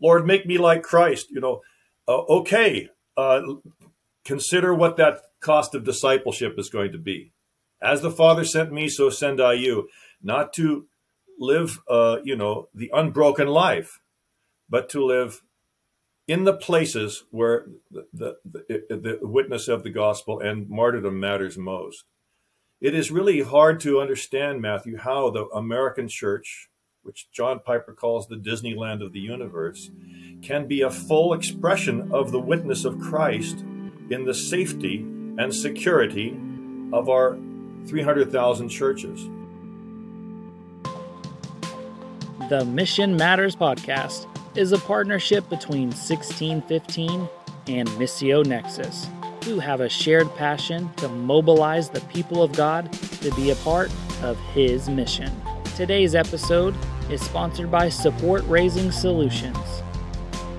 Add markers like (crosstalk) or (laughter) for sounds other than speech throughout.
Lord, make me like Christ. You know, uh, okay, uh, consider what that cost of discipleship is going to be. As the Father sent me, so send I you. Not to live, uh, you know, the unbroken life, but to live in the places where the, the, the, the witness of the gospel and martyrdom matters most. It is really hard to understand, Matthew, how the American church, which John Piper calls the Disneyland of the universe, can be a full expression of the witness of Christ in the safety and security of our 300,000 churches. The Mission Matters podcast is a partnership between 1615 and Missio Nexus, who have a shared passion to mobilize the people of God to be a part of His mission. Today's episode is sponsored by Support Raising Solutions.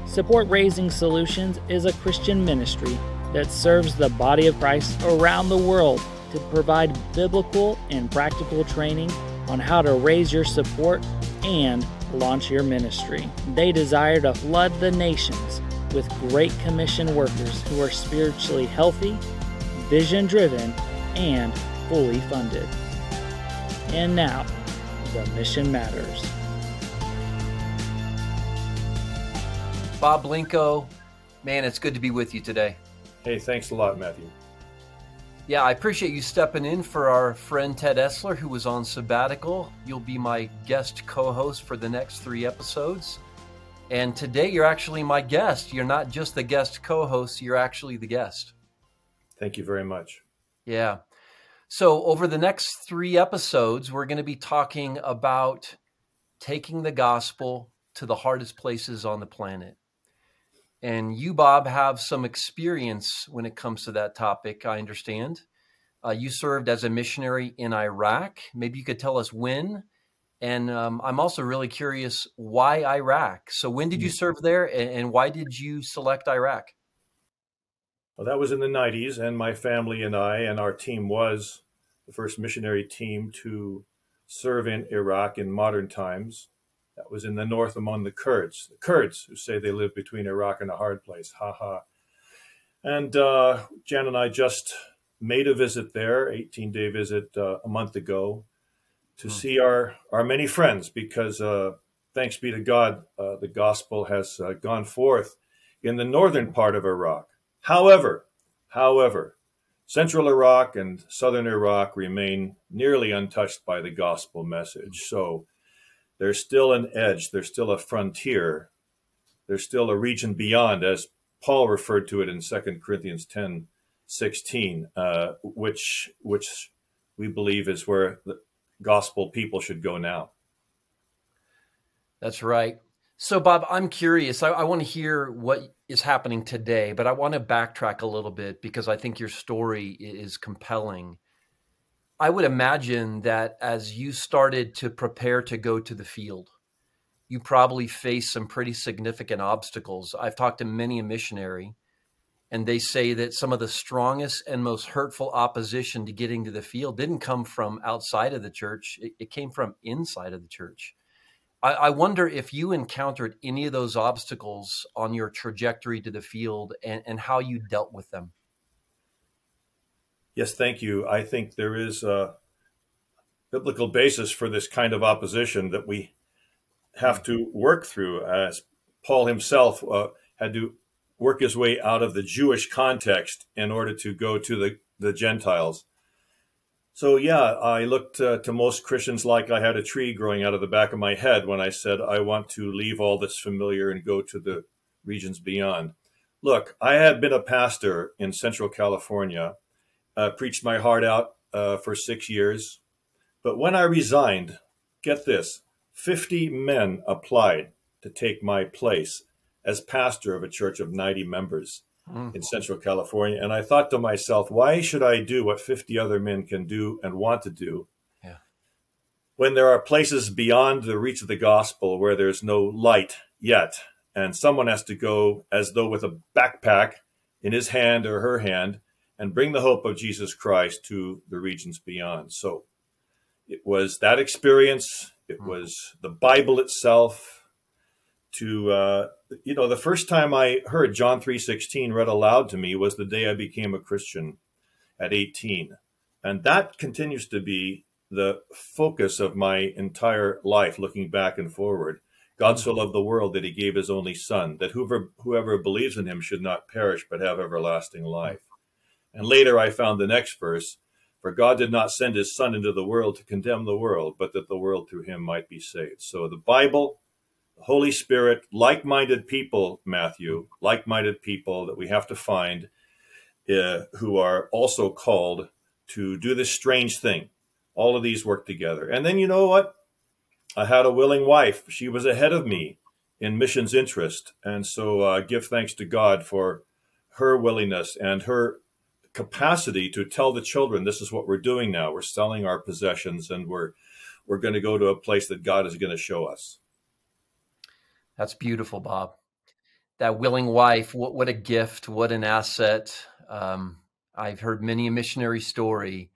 Support Raising Solutions is a Christian ministry that serves the body of Christ around the world to provide biblical and practical training on how to raise your support and launch your ministry. They desire to flood the nations with Great Commission workers who are spiritually healthy, vision driven, and fully funded. And now, the mission matters. Bob Blincoe, man, it's good to be with you today. Hey, thanks a lot, Matthew. Yeah, I appreciate you stepping in for our friend Ted Esler, who was on sabbatical. You'll be my guest co host for the next three episodes. And today you're actually my guest. You're not just the guest co host, you're actually the guest. Thank you very much. Yeah. So, over the next three episodes, we're going to be talking about taking the gospel to the hardest places on the planet. And you, Bob, have some experience when it comes to that topic, I understand. Uh, you served as a missionary in Iraq. Maybe you could tell us when. And um, I'm also really curious why Iraq. So, when did you mm. serve there and, and why did you select Iraq? Well, that was in the 90s, and my family and I and our team was the first missionary team to serve in Iraq in modern times. That was in the north among the Kurds, the Kurds who say they live between Iraq and a hard place. Ha ha. And uh, Jan and I just made a visit there, 18 day visit uh, a month ago, to hmm. see our, our many friends because uh, thanks be to God, uh, the gospel has uh, gone forth in the northern part of Iraq. However, however, central Iraq and southern Iraq remain nearly untouched by the gospel message. So there's still an edge, there's still a frontier, there's still a region beyond, as Paul referred to it in 2 Corinthians 10 16, uh, which, which we believe is where the gospel people should go now. That's right. So, Bob, I'm curious. I, I want to hear what is happening today, but I want to backtrack a little bit because I think your story is compelling. I would imagine that as you started to prepare to go to the field, you probably faced some pretty significant obstacles. I've talked to many a missionary, and they say that some of the strongest and most hurtful opposition to getting to the field didn't come from outside of the church, it, it came from inside of the church. I, I, wonder if you encountered any of those obstacles on your trajectory to the field and, and how you dealt with them. Yes, thank you. I think there is a biblical basis for this kind of opposition that we have to work through, as Paul himself uh, had to work his way out of the Jewish context in order to go to the, the Gentiles. So, yeah, I looked uh, to most Christians like I had a tree growing out of the back of my head when I said, I want to leave all this familiar and go to the regions beyond. Look, I had been a pastor in Central California uh, preached my heart out uh, for six years. But when I resigned, get this 50 men applied to take my place as pastor of a church of 90 members mm. in Central California. And I thought to myself, why should I do what 50 other men can do and want to do? Yeah. When there are places beyond the reach of the gospel where there's no light yet, and someone has to go as though with a backpack in his hand or her hand and bring the hope of Jesus Christ to the regions beyond. So it was that experience, it hmm. was the Bible itself, to uh, you know the first time I heard John three sixteen read aloud to me was the day I became a Christian at eighteen, and that continues to be the focus of my entire life, looking back and forward. God so loved the world that he gave his only son, that whoever, whoever believes in him should not perish but have everlasting life. And later I found the next verse For God did not send his son into the world to condemn the world, but that the world through him might be saved. So the Bible, the Holy Spirit, like minded people, Matthew, like minded people that we have to find uh, who are also called to do this strange thing. All of these work together. And then you know what? I had a willing wife. She was ahead of me in missions interest. And so uh, give thanks to God for her willingness and her capacity to tell the children this is what we're doing now. We're selling our possessions and we're we're going to go to a place that God is going to show us. That's beautiful, Bob. That willing wife, what what a gift, what an asset. Um, I've heard many a missionary story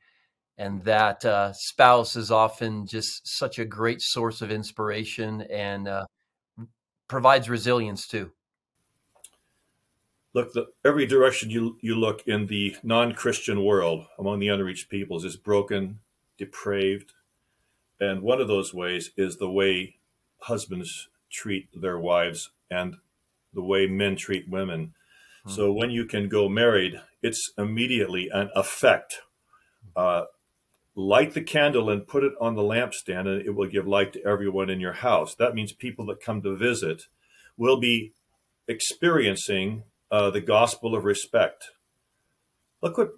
and that uh, spouse is often just such a great source of inspiration and uh, provides resilience too. Look, the, every direction you you look in the non-Christian world among the unreached peoples is broken, depraved, and one of those ways is the way husbands treat their wives and the way men treat women. Hmm. So when you can go married, it's immediately an effect. Uh, light the candle and put it on the lampstand, and it will give light to everyone in your house. That means people that come to visit will be experiencing uh, the gospel of respect. Look what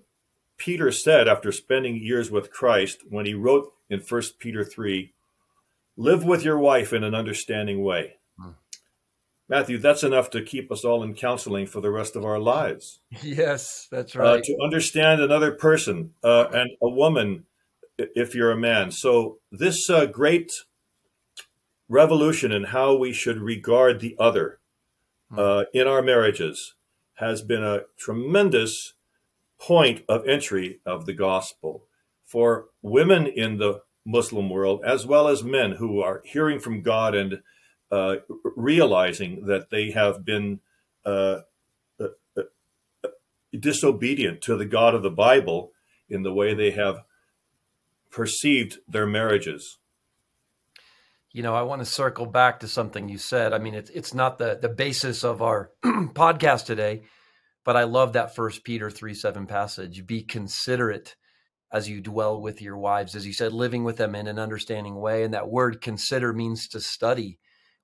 Peter said after spending years with Christ when he wrote in 1 Peter 3 live with your wife in an understanding way. Hmm. Matthew, that's enough to keep us all in counseling for the rest of our lives. (laughs) Yes, that's uh, right. Uh, to understand another person uh, and a woman if you're a man. So this uh, great revolution in how we should regard the other hmm. uh, in our marriages has been a tremendous point of entry of the gospel for women in the Muslim world as well as men who are hearing from God and uh, realizing that they have been uh, uh, uh, disobedient to the God of the Bible in the way they have perceived their marriages. You know, I want to circle back to something you said. I mean, it's it's not the the basis of our (clears throat) podcast today, but I love that First Peter three seven passage. Be considerate as you dwell with your wives, as you said, living with them in an understanding way. And that word consider means to study.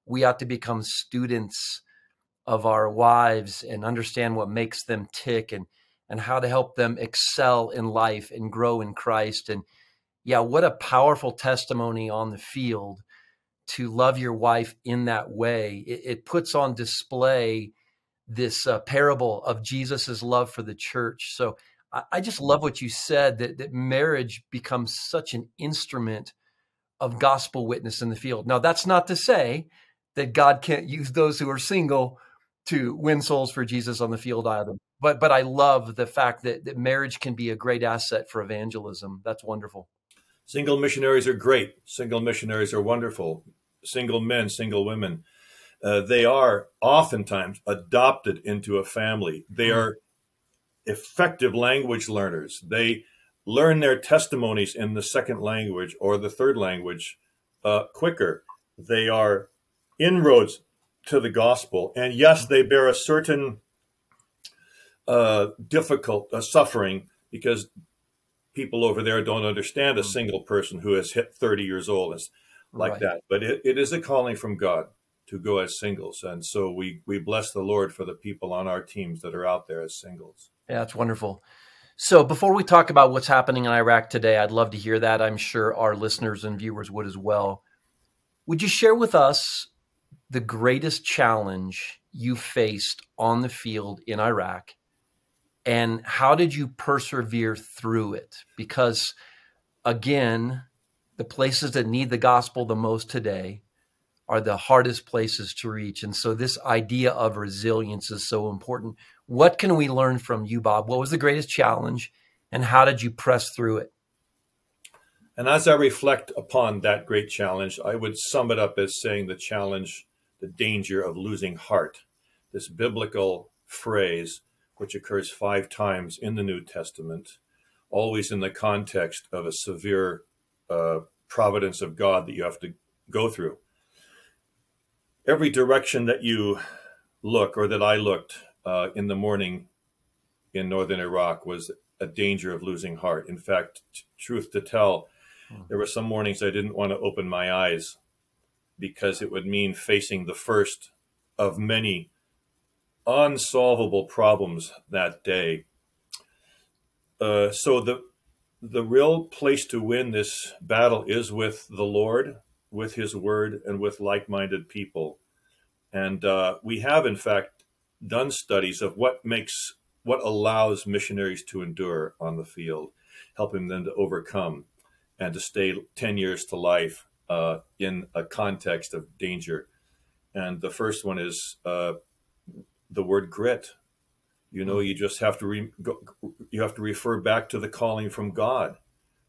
We ought to become students of our wives and understand what makes them tick and and how to help them excel in life and grow in Christ and yeah, what a powerful testimony on the field to love your wife in that way. It, it puts on display this uh, parable of Jesus's love for the church. So I, I just love what you said that, that marriage becomes such an instrument of gospel witness in the field. Now, that's not to say that God can't use those who are single to win souls for Jesus on the field either. But but I love the fact that, that marriage can be a great asset for evangelism. That's wonderful. Single missionaries are great. Single missionaries are wonderful. Single men, single women. Uh, they are oftentimes adopted into a family. They hmm. are effective language learners. They learn their testimonies in the second language or the third language uh, quicker. They are inroads to the gospel. And yes, they bear a certain uh, difficult uh, suffering because people over there don't understand a mm. single person who has hit 30 years old is like right. that. But it, it is a calling from God to go as singles. And so we, we bless the Lord for the people on our teams that are out there as singles. Yeah, that's wonderful. So before we talk about what's happening in Iraq today, I'd love to hear that. I'm sure our listeners and viewers would as well. Would you share with us the greatest challenge you faced on the field in Iraq and how did you persevere through it? Because again the places that need the gospel the most today are the hardest places to reach. And so this idea of resilience is so important. What can we learn from you bob? What was the greatest challenge and how did you press through it? And as i reflect upon that great challenge i would sum it up as saying the challenge the danger of losing heart. This biblical phrase, which occurs five times in the New Testament, always in the context of a severe uh, providence of God that you have to go through. Every direction that you look, or that I looked uh, in the morning in northern Iraq, was a danger of losing heart. In fact, t- truth to tell, hmm. there were some mornings I didn't want to open my eyes because it would mean facing the first of many unsolvable problems that day. Uh, so the the real place to win this battle is with the Lord, with His Word, and with like-minded people. And uh, we have, in fact, done studies of what makes what allows missionaries to endure on the field, helping them to overcome and to stay 10 years to life uh, in a context of danger. And the first one is uh, the word grit. You know, you just have to re- go, you have to refer back to the calling from God.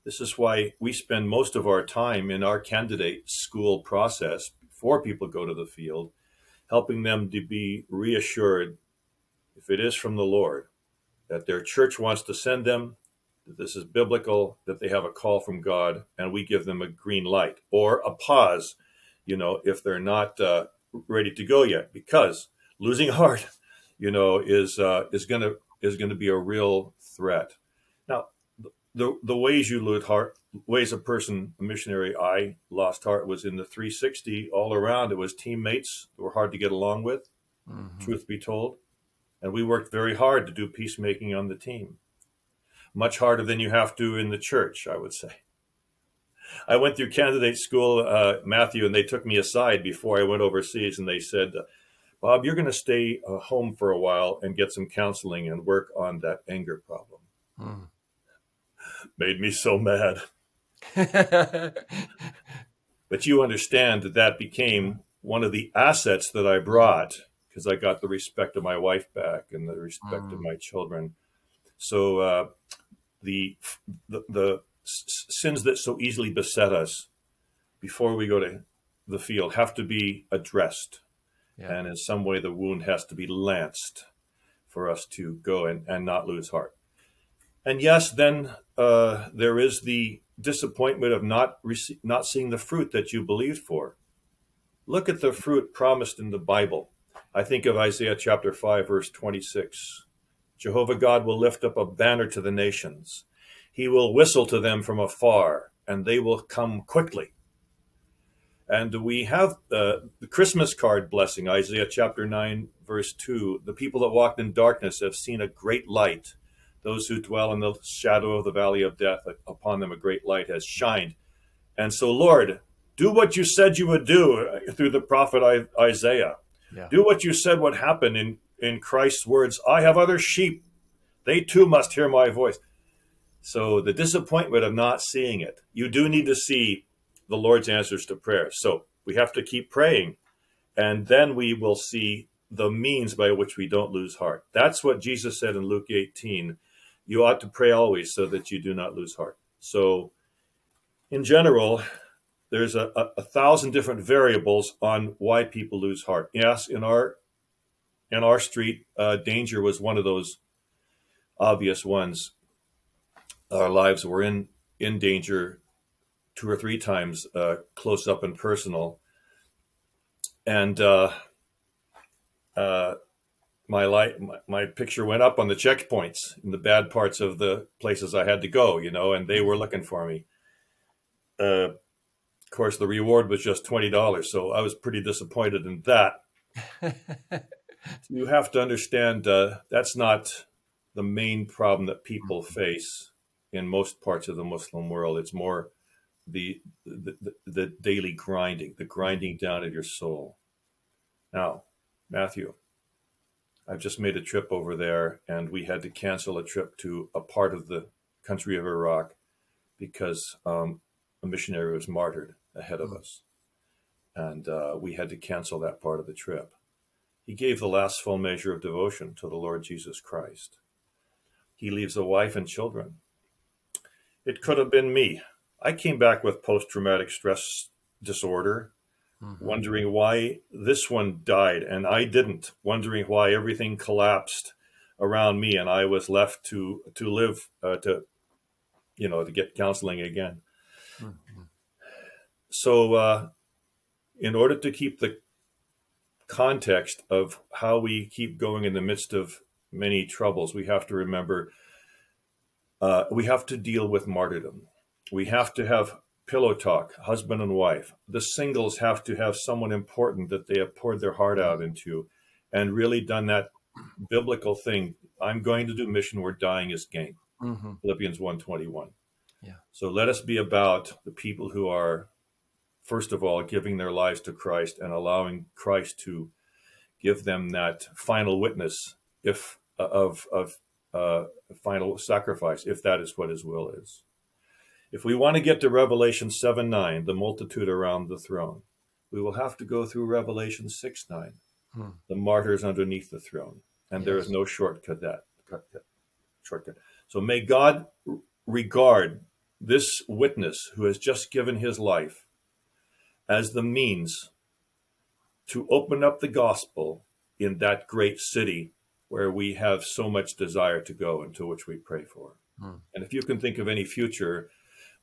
This is why we spend most of our time in our candidate school process before people go to the field, helping them to be reassured, if it is from the Lord, that their church wants to send them, that this is biblical, that they have a call from God, and we give them a green light or a pause, you know, if they're not uh, ready to go yet, because losing heart, you know, is uh, is gonna is gonna be a real threat. Now, the the ways you lose heart, ways a person, a missionary, I lost heart was in the 360 all around. It was teammates that were hard to get along with. Mm-hmm. Truth be told, and we worked very hard to do peacemaking on the team much harder than you have to in the church, I would say. I went through candidate school, uh, Matthew, and they took me aside before I went overseas, and they said, "Bob, you're going to stay uh, home for a while and get some counseling and work on that anger problem." Hmm. Made me so mad. (laughs) but you understand that that became one of the assets that I brought because I got the respect of my wife back and the respect of hmm. my children. So uh, the, the, the sins that so easily beset us before we go to the field have to be addressed. Yeah. And in some way, the wound has to be lanced for us to go and, and not lose heart. And yes, then uh, there is the disappointment of not not seeing the fruit that you believed for. Look at the fruit promised in the Bible. I think of Isaiah chapter 5, verse 26. Jehovah God will lift up a banner to the nations. He will whistle to them from afar, and they will come quickly. And we have uh, the Christmas card blessing, Isaiah chapter 9, verse 2. The people that walked in darkness have seen a great light. Those who dwell in the shadow of the valley of death, upon them a great light has shined. And so, Lord, do what you said you would do uh, through the prophet Isaiah. Yeah. Do what you said would happen in in Christ's words, I have other sheep. They too must hear my voice. So the disappointment of not seeing it, you do need to see the Lord's answers to prayer. So we have to keep praying, and then we will see the means by which we don't lose heart. That's what Jesus said in Luke 18. You ought to pray always so that you do not lose heart. So, in general, there's a, a, a thousand different variables on why people lose heart. Yes, in our in our street, uh, danger was one of those obvious ones. Our lives were in in danger two or three times, uh, close up and personal, and uh, uh, my light, my, my, picture went up on the checkpoints in the bad parts of the places I had to go, you know, and they were looking for me. Uh, of course, the reward was just twenty dollars, so I was pretty disappointed in that. (laughs) you have to understand uh, that's not the main problem that people mm-hmm. face in most parts of the Muslim world. It's more the, the, the, the daily grinding, the grinding down of your soul. Now, Matthew, I've just made a trip over there, and we had to cancel a trip to a part of the country of Iraq because um, a missionary was martyred ahead of mm. us. And uh, we had to cancel that part of the trip. He gave the last full measure of devotion to the Lord Jesus Christ. He leaves a wife and children. It could have been me. I came back with post traumatic stress disorder. mm-hmm. wondering why this one died and I didn't, wondering why everything collapsed around me and I was left to to live uh, to you know to get counseling again. Mm-hmm. So uh, in order to keep the context of how we keep going in the midst of many troubles, we have to remember uh, we have to deal with martyrdom. We have to have pillow talk, husband and wife. The singles have to have someone important that they have poured their heart out into and really done that biblical thing. I'm going to do mission where dying is gain. Mm-hmm. Philippians 121. Yeah. So let us be about the people who are, first of all, giving their lives to Christ and allowing Christ to give them that final witness if of of uh, final sacrifice, if that is what His will is. If we want to get to Revelation 7 9, the multitude around the throne, we will have to go through Revelation 6 9, hmm. the martyrs underneath the throne. And yes. there is no shortcut that shortcut. So may God regard this witness who has just given his life as the means to open up the gospel in that great city where we have so much desire to go and to which we pray for. Hmm. And if you can think of any future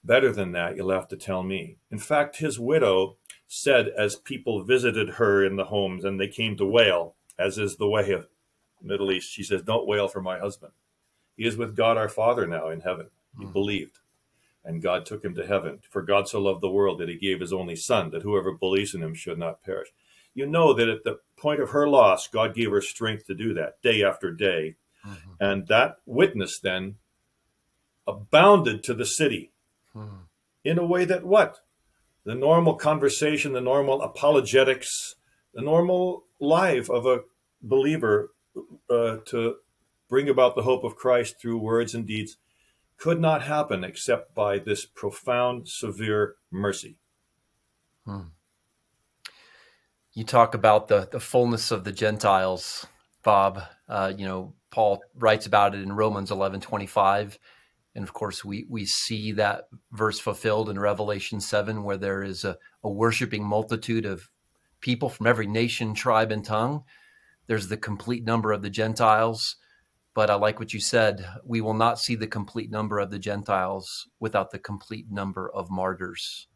Better than that, you'll have to tell me. In fact, his widow said, as people visited her in the homes and they came to wail, as is the way of the Middle East, she says, Don't wail for my husband. He is with God our Father now in heaven. He mm. believed, and God took him to heaven. For God so loved the world that he gave his only Son, that whoever believes in him should not perish. You know that at the point of her loss, God gave her strength to do that day after day. Mm-hmm. And that witness then abounded to the city Hmm. In a way that what? The normal conversation, the normal apologetics, the normal life of a believer uh, to bring about the hope of Christ through words and deeds could not happen except by this profound, severe mercy. Hmm. You talk about the, the fullness of the Gentiles, Bob. Uh, you know, Paul writes about it in Romans eleven twenty five. And of course, we, we see that verse fulfilled in Revelation 7, where there is a, a worshiping multitude of people from every nation, tribe, and tongue. There's the complete number of the Gentiles. But I like what you said. We will not see the complete number of the Gentiles without the complete number of martyrs.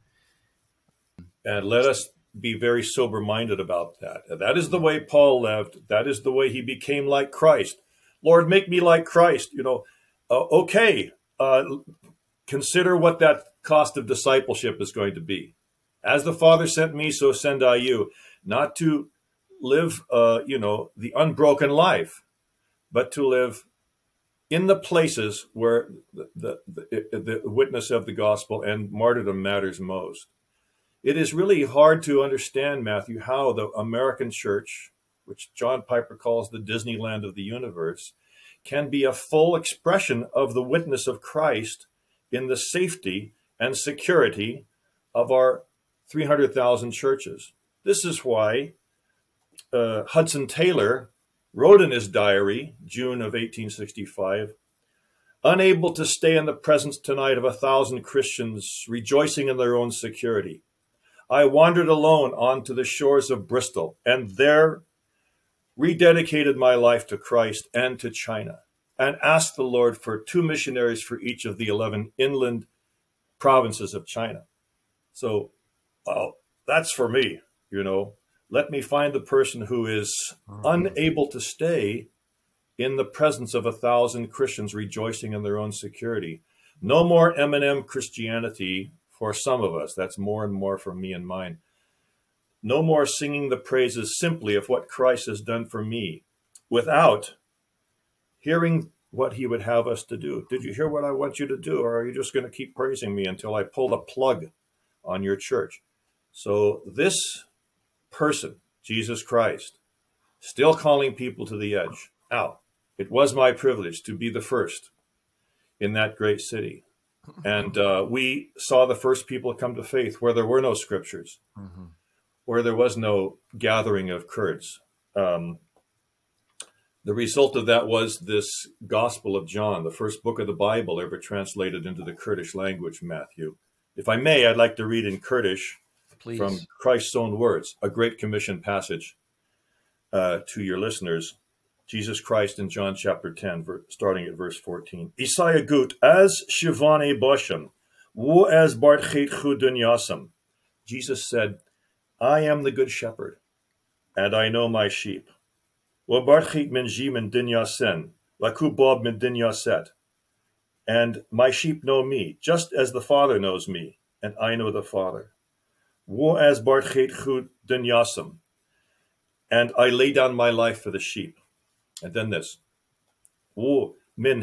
And let us be very sober minded about that. That is the way Paul lived. That is the way he became like Christ. Lord, make me like Christ. You know, uh, okay, uh, consider what that cost of discipleship is going to be. As the Father sent me, so send I you. Not to live, uh, you know, the unbroken life, but to live in the places where the, the, the, the witness of the gospel and martyrdom matters most. It is really hard to understand, Matthew, how the American church, which John Piper calls the Disneyland of the universe, can be a full expression of the witness of Christ in the safety and security of our 300,000 churches. This is why uh, Hudson Taylor wrote in his diary, June of 1865, unable to stay in the presence tonight of a thousand Christians rejoicing in their own security. I wandered alone onto the shores of Bristol, and there rededicated my life to Christ and to China, and asked the Lord for two missionaries for each of the 11 inland provinces of China. So, well, that's for me, you know. Let me find the person who is mm-hmm. unable to stay in the presence of a thousand Christians rejoicing in their own security. No more M&M Christianity for some of us. That's more and more for me and mine. No more singing the praises simply of what Christ has done for me without hearing what he would have us to do. Did you hear what I want you to do? Or are you just going to keep praising me until I pull the plug on your church? So, this person, Jesus Christ, still calling people to the edge. Now, it was my privilege to be the first in that great city. (laughs) And uh, we saw the first people come to faith where there were no scriptures. Mm-hmm where there was no gathering of Kurds. Um, the result of that was this Gospel of John, the first book of the Bible ever translated into the Kurdish language, Matthew. If I may, I'd like to read in Kurdish Please. from Christ's own words, a Great Commission passage uh, to your listeners. Jesus Christ in John chapter 10, ver- starting at verse 14. Isaiah gut as Shivane Boshem, wo as Bartchet Chudunyasam. Jesus said, I am the good shepherd, and I know my sheep. Wo Bartchet min jimen dinyasen, laku bob min dinyaset. And my sheep know me, just as the Father knows me, and I know the Father. Wo as. And I lay down my life for the sheep. And then this. Wo na.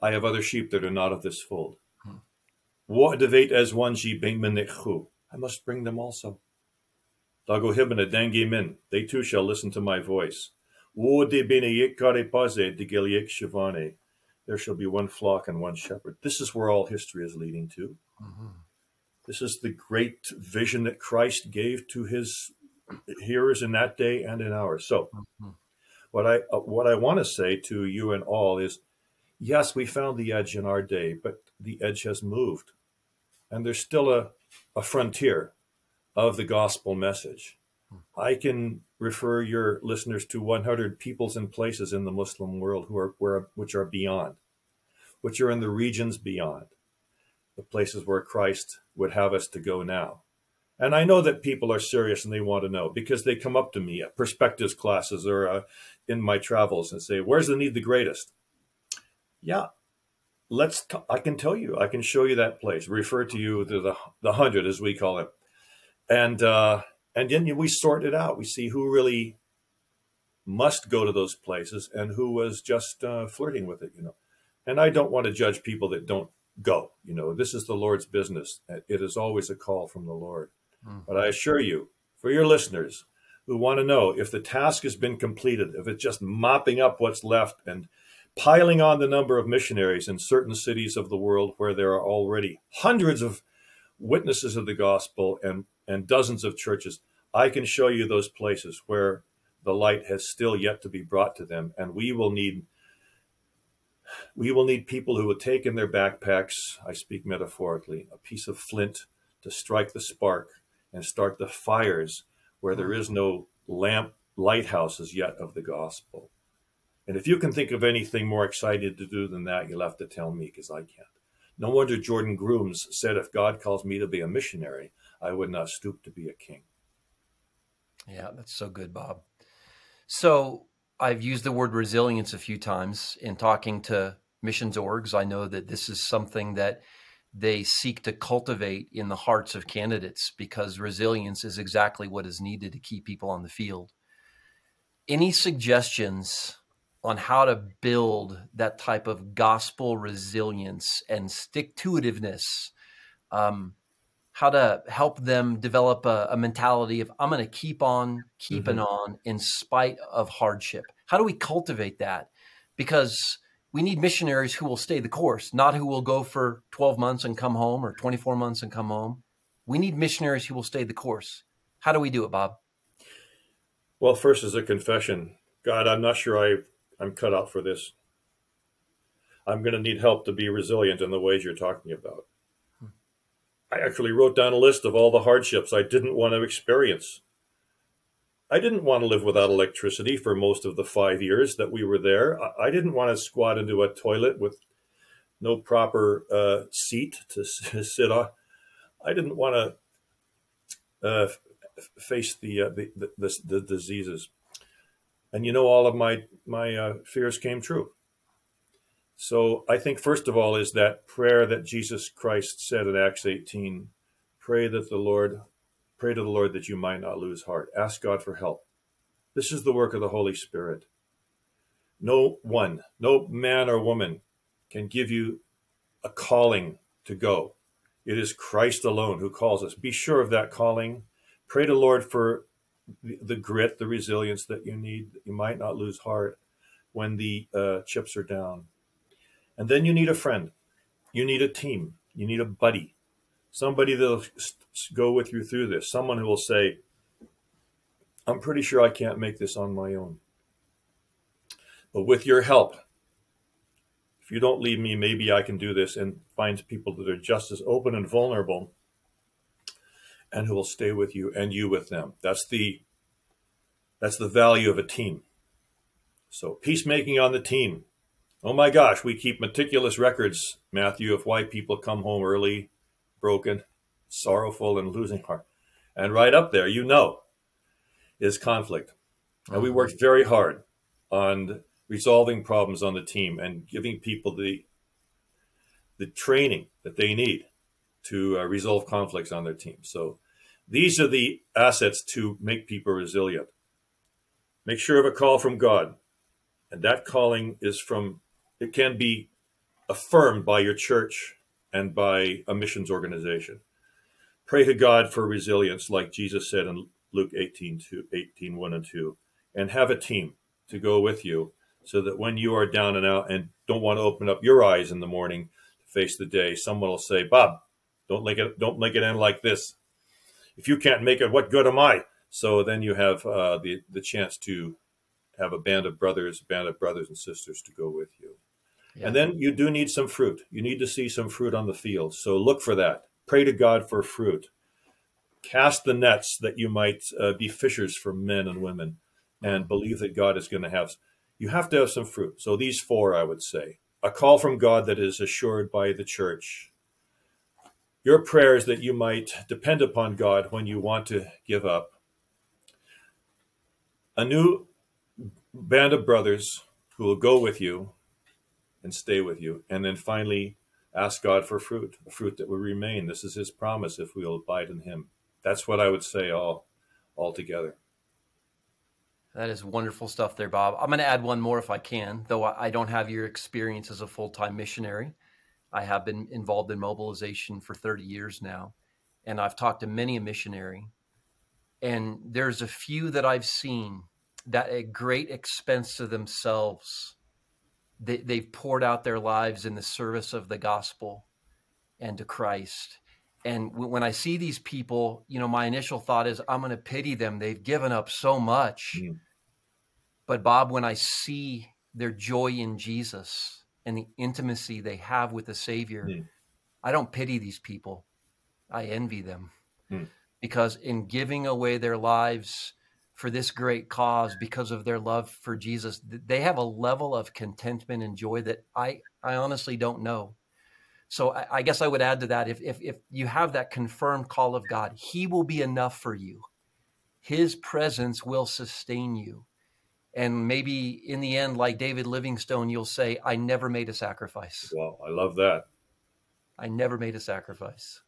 I have other sheep that are not of this fold. Wo devet as one she benmenekhu. I must bring them also. Dago hibana dengi min. They too shall listen to my voice. Wo de beneyik kare paze de giliek shivane. There shall be one flock and one shepherd. This is where all history is leading to. Mhm. This is the great vision that Christ gave to his hearers in that day and in ours. So, Mhm. what I uh, what I want to say to you and all is, yes, we found the edge in our day, but the edge has moved, and there's still a a frontier of the gospel message. I can refer your listeners to 100 peoples and places in the Muslim world who are where which are beyond, which are in the regions beyond the places where Christ would have us to go now. And I know that people are serious and they want to know because they come up to me at perspectives classes or uh, in my travels and say, "Where's the need the greatest?" Yeah, let's. T- I can tell you. I can show you that place. Refer to you to the the hundred as we call it, and uh, and then we sort it out. We see who really must go to those places and who was just uh, flirting with it. You know, and I don't want to judge people that don't go. You know, this is the Lord's business. It is always a call from the Lord. Mm. But I assure you, for your listeners who want to know if the task has been completed, if it's just mopping up what's left and piling on the number of missionaries in certain cities of the world where there are already hundreds of witnesses of the gospel and, and dozens of churches, I can show you those places where the light has still yet to be brought to them. And we will need we will need people who will take in their backpacks, I speak metaphorically, a piece of flint to strike the spark and start the fires where there is no lamp lighthouses yet of the gospel. And if you can think of anything more excited to do than that, you'll have to tell me because I can't. No wonder Jordan Grooms said, if God calls me to be a missionary, I would not stoop to be a king. Yeah, that's so good, Bob. So I've used the word resilience a few times in talking to missions orgs. I know that this is something that they seek to cultivate in the hearts of candidates because resilience is exactly what is needed to keep people on the field. Any suggestions on how to build that type of gospel resilience and stick to itiveness? Um, how to help them develop a, a mentality of I'm going to keep on keeping Mhm. on in spite of hardship. How do we cultivate that? Because we need missionaries who will stay the course, not who will go for 12 months and come home or 24 months and come home. We need missionaries who will stay the course. How do we do it, Bob? Well, first is a confession. God, I'm not sure I, I'm cut out for this. I'm going to need help to be resilient in the ways you're talking about. I actually wrote down a list of all the hardships I didn't want to experience. I didn't want to live without electricity for most of the five years that we were there. I- didn't want to squat into a toilet with no proper uh, seat to (laughs) sit on. I didn't want to uh, face the, uh, the, the, the the diseases. And you know, all of my my uh, fears came true. So I think first of all is that prayer that Jesus Christ said in Acts 18, pray that the Lord, pray to the Lord that you might not lose heart. Ask God for help. This is the work of the Holy Spirit. No one, no man or woman can give you a calling to go. It is Christ alone who calls us. Be sure of that calling. Pray to Lord for the, grit, the resilience that you need. You might not lose heart when the uh, chips are down. And then you need a friend. You need a team. You need a buddy. Somebody that'll go with you through this. Someone who will say, I'm pretty sure I can't make this on my own. But with your help, if you don't leave me, maybe I can do this, and finds people that are just as open and vulnerable and who will stay with you and you with them. That's the that's the value of a team. So peacemaking on the team. Oh my gosh, we keep meticulous records, Matthew, of why people come home early, broken, sorrowful, and losing heart. And right up there, you know, is conflict. And we mm-hmm. worked very hard on resolving problems on the team and giving people the the training that they need to uh, resolve conflicts on their team. So these are the assets to make people resilient. Make sure of a call from God. And that calling is from it can be affirmed by your church and by a missions organization. Pray to God for resilience like Jesus said in Luke 18, 2, 18 1 and 2 and have a team to go with you so that when you are down and out and don't want to open up your eyes in the morning to face the day, someone will say, Bob, don't make it, don't make it end like this. If you can't make it, what good am I? So then you have uh, the, the chance to have a band of brothers, a band of brothers and sisters to go with you. Yeah. And then you do need some fruit. You need to see some fruit on the field. So look for that. Pray to God for fruit. Cast the nets that you might uh, be fishers for men and women and believe that God is going to have you have to have some fruit. So these four, I would say, a call from God that is assured by the church. Your prayers that you might depend upon God when you want to give up. A new band of brothers who will go with you and stay with you. And then finally, ask God for fruit, a fruit that will remain. This is his promise if we will abide in him. That's what I would say all, all together. That is wonderful stuff there, Bob. I'm going to add one more if I can, though I don't have your experience as a full time missionary. I have been involved in mobilization for 30 years now, and I've talked to many a missionary. And there's a few that I've seen that at great expense to themselves, they, they've poured out their lives in the service of the gospel and to Christ. And when I see these people, you know, my initial thought is, I'm going to pity them. They've given up so much. Mm but Bob, when I see their joy in Jesus and the intimacy they have with the Savior, mm. I don't pity these people. I envy them mm. because in giving away their lives for this great cause because of their love for Jesus, they have a level of contentment and joy that I, I honestly don't know. So I, I guess I would add to that if, if, if you have that confirmed call of God, He will be enough for you. His presence will sustain you and maybe in the end like david livingstone you'll say i never made a sacrifice. Well i love that. I never made a sacrifice.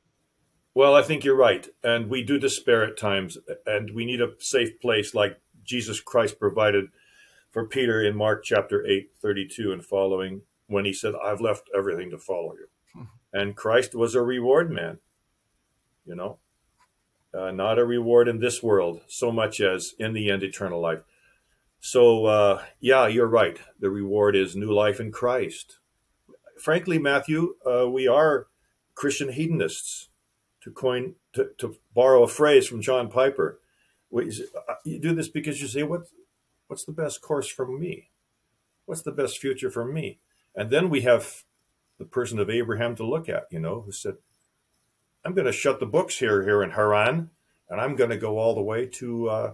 Well i think you're right. And we do despair at times. And we need a safe place like jesus christ provided for peter in mark chapter 8 32 and following when he said i've left everything to follow you. (laughs) And christ was a reward man you know? Uh, not a reward in this world so much as in the end eternal life so, uh, yeah, you're right. The reward is new life in Christ. Frankly, Matthew, uh, we are Christian hedonists. To coin, to, to borrow a phrase from John Piper, uh, you do this because you say, "What, what's the best course for me? What's the best future for me?" And then we have the person of Abraham to look at, you know, who said, "I'm going to shut the books here, here in Haran, and I'm going to go all the way to." Uh,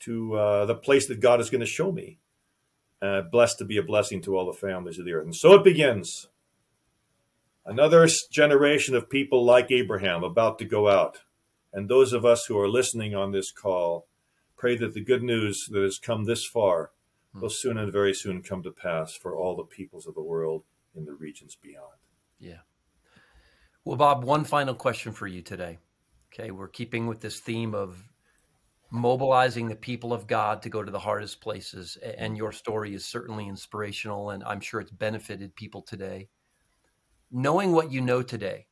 to uh, the place that God is going to show me. Uh, blessed to be a blessing to all the families of the earth. And so it begins. Another generation of people like Abraham about to go out. And those of us who are listening on this call, pray that the good news that has come this far hmm. will soon and very soon come to pass for all the peoples of the world in the regions beyond. Yeah. Well, Bob, one final question for you today. Okay, we're keeping with this theme of mobilizing the people of God to go to the hardest places. And your story is certainly inspirational, and I'm sure it's benefited people today. Knowing what you know today,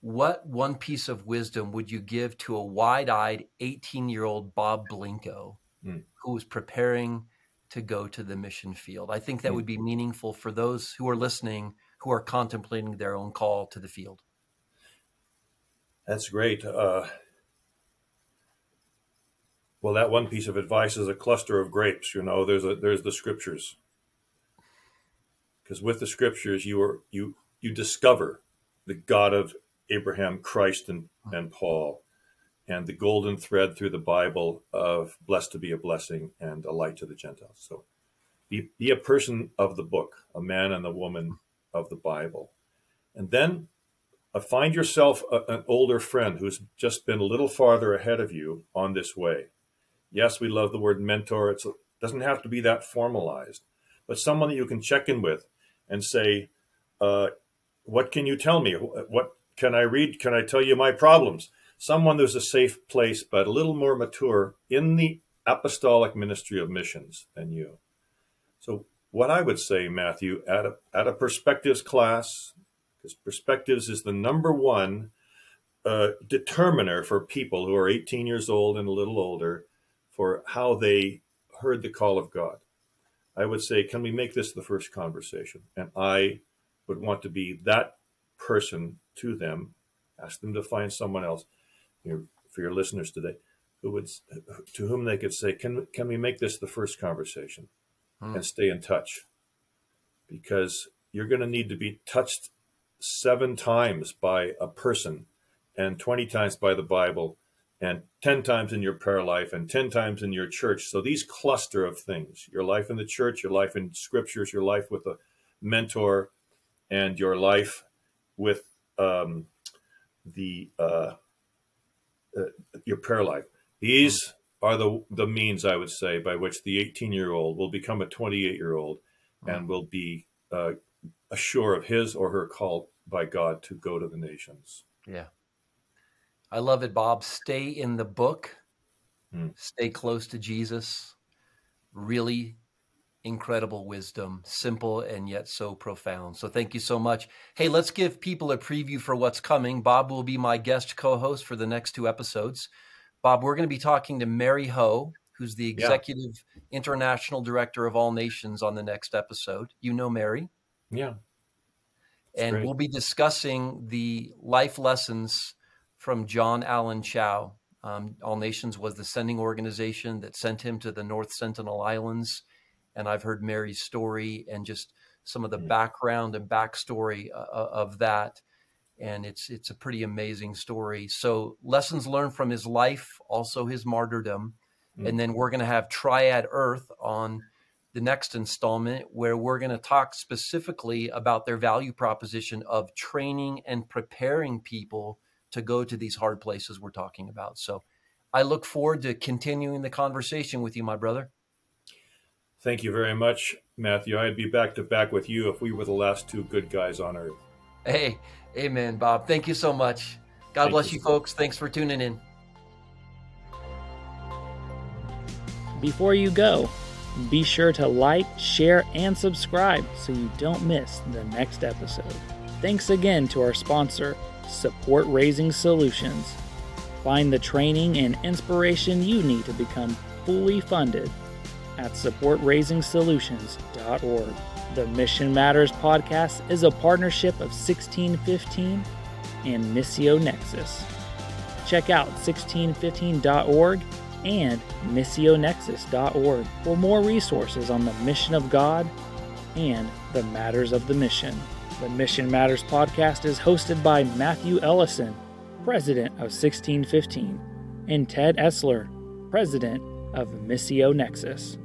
what one piece of wisdom would you give to a wide eyed 18 year old Bob Blincoe mm. who was preparing to go to the mission field? I think that mm. would be meaningful for those who are listening who are contemplating their own call to the field. That's great. Uh, well, that one piece of advice is a cluster of grapes. You know, there's a there's the scriptures. because with the scriptures you are you you discover the God of Abraham, Christ, and, and Paul, and the golden thread through the Bible of blessed to be a blessing and a light to the Gentiles. So be, be a person of the book, a man and a woman of the Bible. And then uh, find yourself a, an older friend who's just been a little farther ahead of you on this way. Yes, we love the word mentor. It doesn't have to be that formalized, but someone that you can check in with and say, uh, what can you tell me? What can I read? Can I tell you my problems? Someone who's a safe place, but a little more mature in the apostolic ministry of missions than you. So, what I would say, Matthew, at a, at a perspectives class, because perspectives is the number one uh, determiner for people who are 18 years old and a little older for how they heard the call of God. I would say, can we make this the first conversation? And I would want to be that person to them, ask them to find someone else for your listeners today who would to whom they could say, "Can can we make this the first conversation?" Hmm. and stay in touch because you're going to need to be touched seven times by a person and 20 times by the Bible and 10 times in your prayer life and 10 times in your church. So these cluster of things your life in the church, your life in scriptures, your life with a mentor, and your life with um, the uh, uh, your prayer life. These are the the means I would say by which the 18 year old will become a 28 year old and will be uh, assured of his or her call by God to go to the nations. Yeah, I love it, Bob. Stay in the book. Hmm. Stay close to Jesus. Really incredible wisdom, simple and yet so profound. So thank you so much. Hey, let's give people a preview for what's coming. Bob will be my guest co-host for the next two episodes. Bob, we're going to be talking to Mary Ho, who's the executive yeah. international director of All Nations on the next episode. You know Mary. Yeah. and great. we'll be discussing the life lessons from John Allen Chau. Um, All Nations was the sending organization that sent him to the North Sentinel Islands. And I've heard Mary's story and just some of the mm-hmm. background and backstory uh, uh, of that and it's it's a pretty amazing story. So lessons learned from his life, also his martyrdom, mm-hmm. and then we're going to have Triad Earth on the next installment where we're going to talk specifically about their value proposition of training and preparing people to go to these hard places we're talking about. So I look forward to continuing the conversation with you, my brother. Thank you very much, Matthew. I'd be back to back with you if we were the last two good guys on earth. Hey, amen, Bob. Thank you so much. God Thank bless you, folks. Thanks for tuning in. Before you go, be sure to like, share, and subscribe so you don't miss the next episode. Thanks again to our sponsor, Support Raising Solutions. Find the training and inspiration you need to become fully funded at supportraisingsolutions.org. The Mission Matters podcast is a partnership of 1615 and Missio Nexus. Check out 1615.org and missionexus.org for more resources on the mission of God and the matters of the mission. The Mission Matters podcast is hosted by Matthew Ellison, president of 1615, and Ted Esler, president of Missio Nexus.